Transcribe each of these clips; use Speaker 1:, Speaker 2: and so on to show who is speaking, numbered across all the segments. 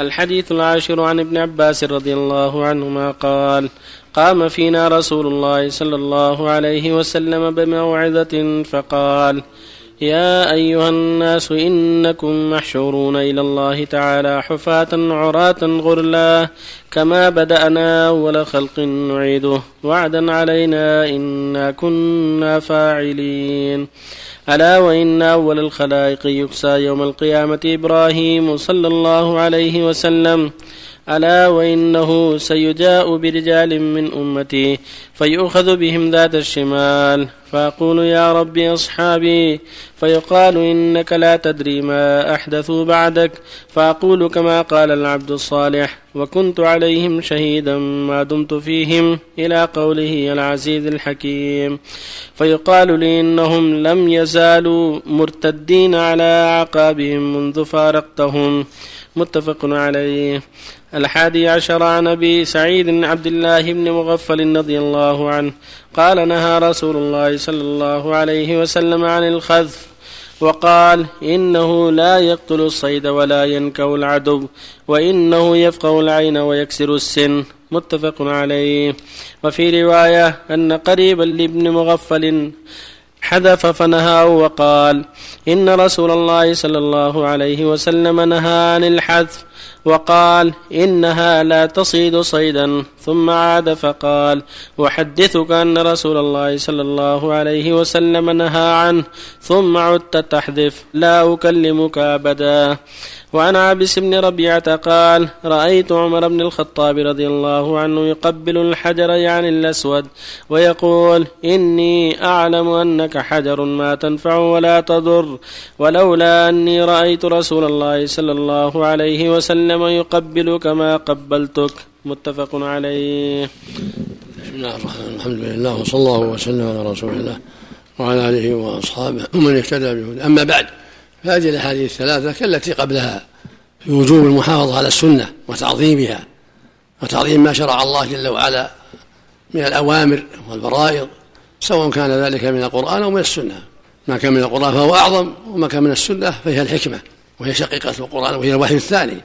Speaker 1: الحديث العاشر عن ابن عباس رضي الله عنهما قال قام فينا رسول الله صلى الله عليه وسلم بموعظة فقال يا أيها الناس إنكم محشورون إلى الله تعالى حفاة عراة غرلا كما بدأنا أول خلق نعيده وعدا علينا إنا كنا فاعلين. ألا وإن أول الخلائق يكسى يوم القيامة إبراهيم صلى الله عليه وسلم. ألا وإنه سيجاء برجال من أمتي فيؤخذ بهم ذات الشمال. فأقول يا ربي أصحابي فيقال إنك لا تدري ما أحدثوا بعدك فأقول كما قال العبد الصالح وكنت عليهم شهيدا ما دمت فيهم إلى قوله العزيز الحكيم. فيقال لي إنهم لم يزالوا مرتدين على أعقابهم منذ فارقتهم. متفق عليه. الحادي عشر عن أبي سعيد عبد الله بن مغفل رضي الله عنه قال نهى رسول الله صلى الله عليه وسلم عن الخذف. وقال إنه لا يقتل الصيد ولا ينكو العدو وإنه يفقه العين ويكسر السن. متفق عليه. وفي رواية أن قريبا لابن مغفل حذف فنهاه وقال إن رسول الله صلى الله عليه وسلم نهى عن الحذف وقال إنها لا تصيد صيدا ثم عاد فقال أحدثك أن رسول الله صلى الله عليه وسلم نهى عنه ثم عدت تحذف لا أكلمك أبدا. وعن عبس بن ربيعة قال رأيت عمر بن الخطاب رضي الله عنه يقبل الحجر يعني الأسود ويقول إني أعلم أنك حجر ما تنفع ولا تضر ولولا أني رأيت رسول الله صلى الله عليه وسلم يقبلك ما قبلتك. متفق عليه.
Speaker 2: بسم الله الرحمن الرحيم. الحمد لله وصلى الله وسلم على رسول الله وعلى آله وأصحابه ومن اهتدى بهدى أما بعد فهذه الأحاديث الثلاثة كالتي قبلها في وجوب المحافظة على السنة وتعظيمها وتعظيم ما شرع الله جل وعلا من الأوامر والفرائض سواء كان ذلك من القرآن أو من السنة. ما كان من القرآن فهو أعظم وما كان من السنة فهي الحكمة وهي شقيقة القرآن وهي الوحي الثاني.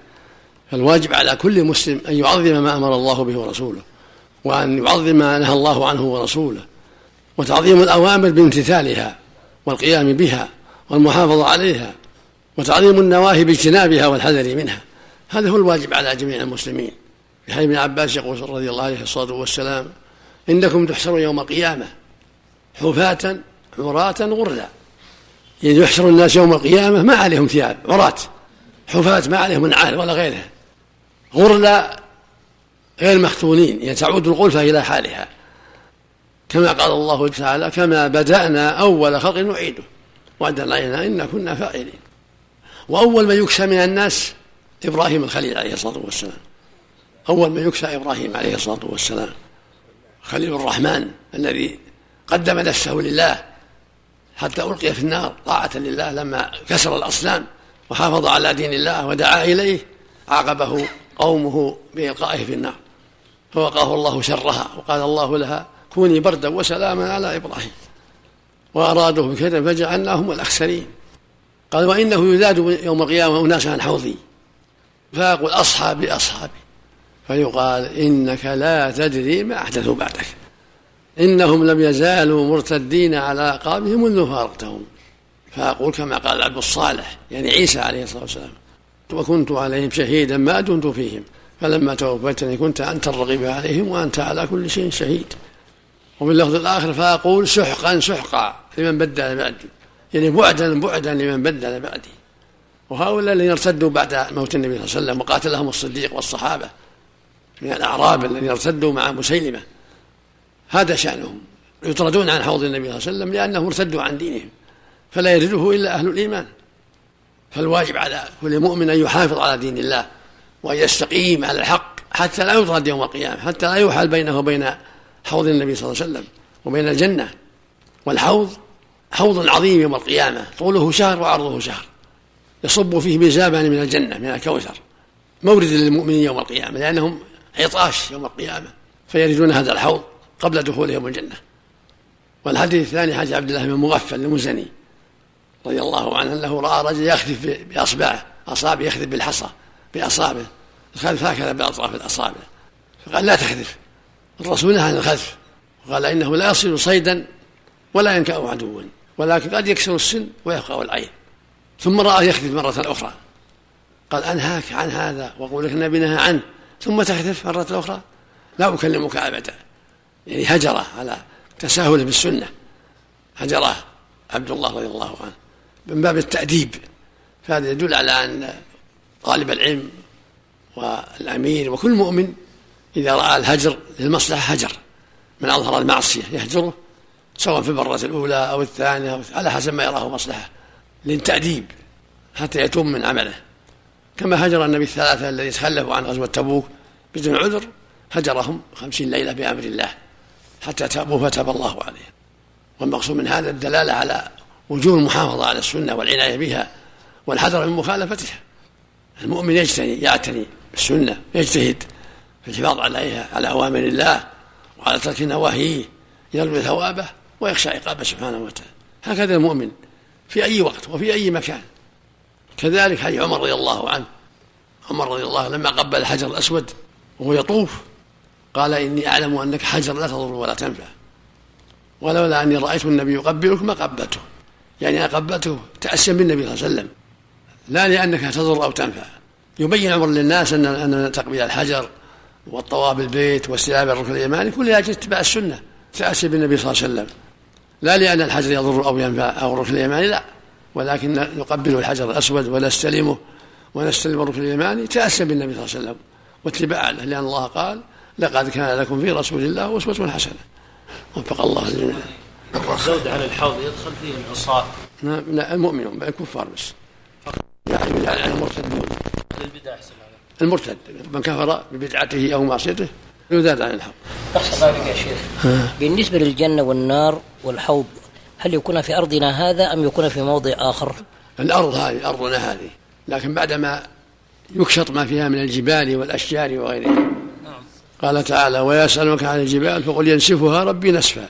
Speaker 2: فالواجب على كل مسلم أن يعظم ما أمر الله به ورسوله وأن يعظم ما نهى الله عنه ورسوله وتعظيم الأوامر بامتثالها والقيام بها والمحافظة عليها وتعظيم النواهي باجتنابها والحذر منها. هذا هو الواجب على جميع المسلمين. في حديث ابن عباس يقول رضي الله عليه الصلاة والسلام إنكم تحشرون يوم القيامة حفاة عراة غرلا يعني يحشر الناس يوم القيامة ما عليهم ثياب عراة حفاة ما عليهم نعال ولا غيرها. غرلا غير مختونين يعني تعود الغلفة إلى حالها. كما قال الله تعالى كما بدأنا أول خلق نعيده. وعدا علينا إنا كنا فاعلين. وأول من يكسى من الناس إبراهيم الخليل عليه الصلاة والسلام. أول من يكسى إبراهيم عليه الصلاة والسلام. خليل الرحمن الذي قدم نفسه لله حتى ألقي في النار طاعة لله لما كسر الأصنام وحافظ على دين الله ودعا إليه عاقبه قومه بإلقائه في النار فوقاه الله شرها وقال الله لها كوني بردا وسلاما على إبراهيم. وأرادوا بكذا فجعلناهم الأخسرين. قال وإنه يزاد يوم القيامة أناس عن حوضي. فيقول أصحابي أصحابي. فيقال إنك لا تدري ما أحدثوا بعدك. إنهم لم يزالوا مرتدين على أعقابهم منذ فارقتهم. فأقول كما قال العبد الصالح يعني عيسى عليه الصلاة والسلام وكنت عليهم شهيدا ما دمت فيهم. فلما توفيتني كنت أنت الرقيب عليهم وأنت على كل شيء شهيد. وفي اللفظ الآخر فأقول سحقا سحقا لمن بدل بعدي. يعني بعدا بعدا لمن بدل بعدي. وهؤلاء الذين ارتدوا بعد موت النبي صلى الله عليه وسلم وقاتلهم الصديق والصحابة. من الأعراب الذين ارتدوا مع مسيلمة. هذا شأنهم. يطردون عن حوض النبي صلى الله عليه وسلم لأنهم ارتدوا عن دينهم. فلا يرده إلا أهل الإيمان. فالواجب على كل مؤمن أن يحافظ على دين الله وأن يستقيم على الحق حتى لا يطرد يوم القيامة حتى لا يحال بينه وبين حوض النبي صلى الله عليه وسلم وبين الجنة. والحوض حوض عظيم يوم القيامة طوله شهر وعرضه شهر. يصب فيه ميزابان من الجنة من الكوثر. مورد للمؤمنين يوم القيامة لأنهم عطاش يوم القيامة فيردون هذا الحوض قبل دخولهم الجنة. والحديث الثاني حديث عبد الله بن مغفل المزني. رضي الله عنه أنه رأى رجل يخذف بأصبعه أصابه يخذف بالحصى بأصابه الخذف هكذا بأطراف الأصابع. فقال لا تخذف. الرسول نهى عن الخذف وقال إنه لا يصل صيدا ولا ينكأ عدوا ولكن قد يكسر السن ويفقع العين. ثم رآه يخذف مرة أخرى. قال أنهاك عن هذا وأقول لك النبي نهى عنه. ثم تخذف مرة أخرى؟ لا أكلمك أبدا. يعني هجره على تساهله بالسنة. هجره عبد الله رضي الله عنه. من باب التأديب. فهذا يدل على أن طالب العلم والأمير وكل مؤمن إذا رأى الهجر للمصلحة هجر. من أظهر المعصية يهجره سواء في المرة الأولى أو الثانية أو على حسب ما يراه مصلحة. للتأديب حتى يتوب من عمله. كما هجر النبي الثلاثة الذي تخلفوا عن غزوة تبوك بدون عذر هجرهم خمسين ليلة بأمر الله حتى تابوا فتاب الله عليهم. والمقصود من هذا الدلالة على وجوب المحافظة على السنة والعناية بها والحذر من مخالفتها. المؤمن يجتني يعتني بالسنة يجتهد في الحفاظ عليها على أوامر الله وعلى ترك نواهيه يرجو ثوابه ويخشى عقابه سبحانه وتعالى. هكذا المؤمن في أي وقت وفي أي مكان. كذلك حديث عمر رضي الله عنه. عمر رضي الله لما قبل الحجر الأسود وهو يطوف قال إني أعلم أنك حجر لا تضر ولا تنفع. ولولا أني رأيت النبي يقبلك ما قبلته. يعني أنا قبلته تأسيا بالنبي صلى الله عليه وسلم. لا لأنك تضر أو تنفع. يبين عمر للناس أن أن تقبيل الحجر والطواف بالبيت واستلام الركن اليماني كل لاجل اتباع السنة تأسي بالنبي صلى الله عليه وسلم. لا لأن الحجر يضر أو ينفع أو الركن اليماني لا. ولكن نقبل الحجر الأسود ونستلمه ونستلم الركن اليماني تأسى بالنبي صلى الله عليه وسلم. واتباعا له لأن الله قال لقد كان لكم في رسول الله أسوة حسنة. وفق الله الجميع.
Speaker 1: الزود على الحوض يدخل فيه العصاة.
Speaker 2: نعم لا المؤمنون الكفار بس. يعني يعني المرتدون
Speaker 1: البدع أحسن
Speaker 2: المرتد من كفر ببدعته أو معصيته يزاد عن الحق.
Speaker 1: أحسن يا شيخ
Speaker 3: بالنسبة للجنة والنار والحوض هل يكون في أرضنا هذا أم يكون في موضع آخر؟
Speaker 2: الأرض هذه أرضنا هذه. لكن بعدما يكشط ما فيها من الجبال والأشجار وغيرها. قال تعالى ويسألونك عن الجبال فقل ينسفها ربي نسفا.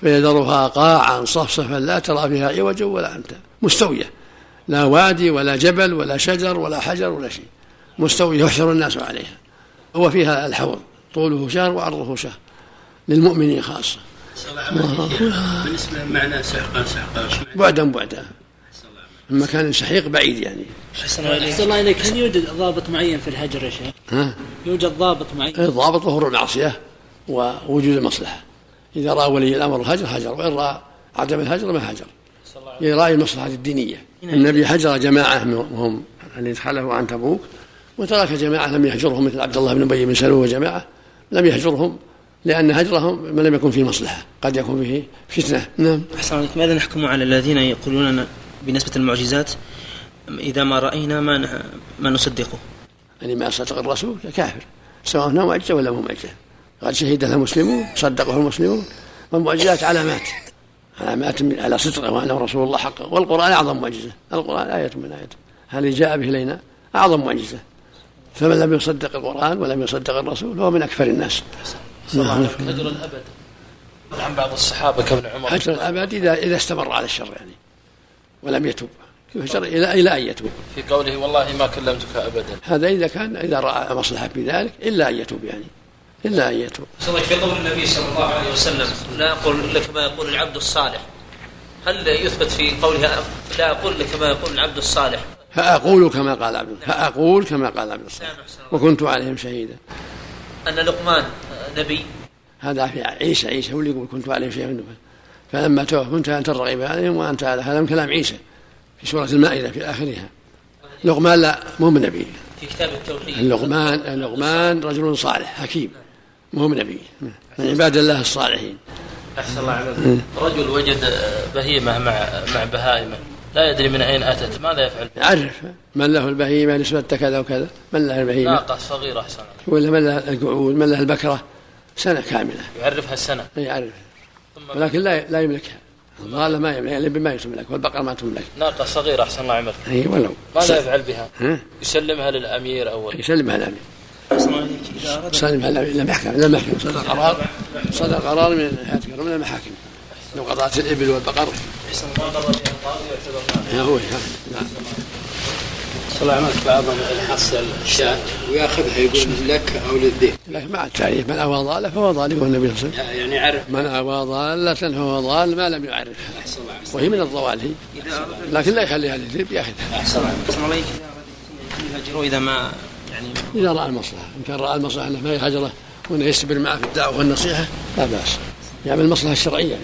Speaker 2: فيذرها قاعا صفصفا لا ترى فيها عوجا ولا أمتا مستوية. لا وادي ولا جبل ولا شجر ولا حجر ولا شيء. مستوية يحشر الناس عليها. هو فيها الحوض. طوله شهر وعرضه شهر. للمؤمنين خاصة.
Speaker 1: بالنسبة لمعنى سحقا سحقا
Speaker 2: بعدا بعدا. من مكان سحيق بعيد يعني.
Speaker 4: أحسن الله إليك. هل يوجد ضابط معين في الهجر يا شيخ؟
Speaker 2: ها؟
Speaker 4: يوجد ضابط معين؟
Speaker 2: الضابط ظهور المعصية ووجود المصلحة. إذا رأى ولي الأمر الهجر هجر. وإن رأى عدم الهجر ما هجر. يراعي المصلحة الدينية. النبي هجر جماعة وهم اللي تخلفوا عن تبوك وترك جماعة لم يهجرهم مثل عبد الله بن أبي بن سلول وجماعة لم يهجرهم لأن هجرهم ما لم يكن فيه مصلحة. قد يكون فيه فتنة. نعم.
Speaker 4: أحسن ماذا نحكم على الذين يقولون بالنسبة للمعجزات إذا ما رأينا ما ما نصدقه؟
Speaker 2: يعني ما صدق الرسول كافر. سواء هو معجزة ولا مو معجزة قد شهد لها المسلمون صدقه المسلمون والمعجزات علامات علامات على صدقه وانه رسول الله حقا والقرآن أعظم معجزة. القرآن آية من اياته هذه جاء به إلينا؟ أعظم معجزة. فمن لم يصدق القرآن ولم يصدق الرسول فهو من أكثر الناس.
Speaker 1: هجر الأبد. عن بعض الصحابة كابن عمر.
Speaker 2: حجر الأبد اذا إذا استمر على الشر يعني. ولم يتوب. إلى إلى أن يتوب.
Speaker 1: في قوله والله ما كلمتك أبدا.
Speaker 2: هذا إذا كان إذا رأى مصلحة في ذلك إلا أن يتوب يعني. إلا أن يتوب.
Speaker 5: في قول النبي صلى الله عليه وسلم لا أقول لك ما يقول العبد الصالح. هل يثبت في قولها لا أقول لك ما يقول العبد الصالح؟
Speaker 2: فأقول كما قال عبد فأقول كما قال عبد الصالح
Speaker 5: نعم.
Speaker 2: وكنت عليهم شهيدا.
Speaker 5: أن لقمان نبي.
Speaker 2: هذا في عيسى عيسى هو اللي يقول كنت عليهم منه فلما توفى كنت أنت الرقيب عليهم وأنت على هذا من كلام عيسى في سورة المائدة في آخرها. لقمان لا مو من نبي.
Speaker 5: في كتاب التوحيد.
Speaker 2: لقمان لقمان رجل صالح حكيم. مو نبي. من عباد الله الصالحين.
Speaker 1: أحسن الله عليك. رجل وجد بهيمة مع مع بهائمة. لا يدري من أين أتت. ماذا يفعل؟
Speaker 2: يعرف من له البهيمة نسبه كذا وكذا؟ من له البهيمة.
Speaker 1: ناقة صغيرة أحسن
Speaker 2: ولا من له القعود من له البكرة. سنة كاملة.
Speaker 1: يعرفها السنة.
Speaker 2: يعرف.
Speaker 1: ثم
Speaker 2: ولكن لا لا يملكها. الضاله ما يملك. الابل ما تملك والبقرة ما تملك.
Speaker 1: ناقة صغيرة أحسن الله عمرك
Speaker 2: اي ولو.
Speaker 1: ماذا يفعل بها؟
Speaker 2: ها؟
Speaker 1: يسلمها للأمير أول.
Speaker 2: يسلمها الامير سلمها إلى المحكمه إلى المحكمه صدر قرار. صدر قرار من هيئة الكرم من المحاكم. لو قضاء الإبل والبقر. يا هو نعم.
Speaker 6: صلى الله بعضهم يحصل الشاة ويأخذها يقول لك أو للذئب.
Speaker 2: لكن مع التعريف من أوى ضاله فهو ضال يقول النبي صلى الله عليه وسلم.
Speaker 6: يعني يعرف
Speaker 2: من أوى ضالة فهو ضال ما لم يعرفها وهي من الضوال هي. لكن لا يخليها للذئب
Speaker 6: يأخذها.
Speaker 4: أحسن الله إليك إذا يهجره إذا
Speaker 2: رأى المصلحة إن كان رأى المصلحة أنه ما يهجره وأنه يستمر معه في الدعوة والنصيحة لا بأس. يعمل المصلحة الشرعية.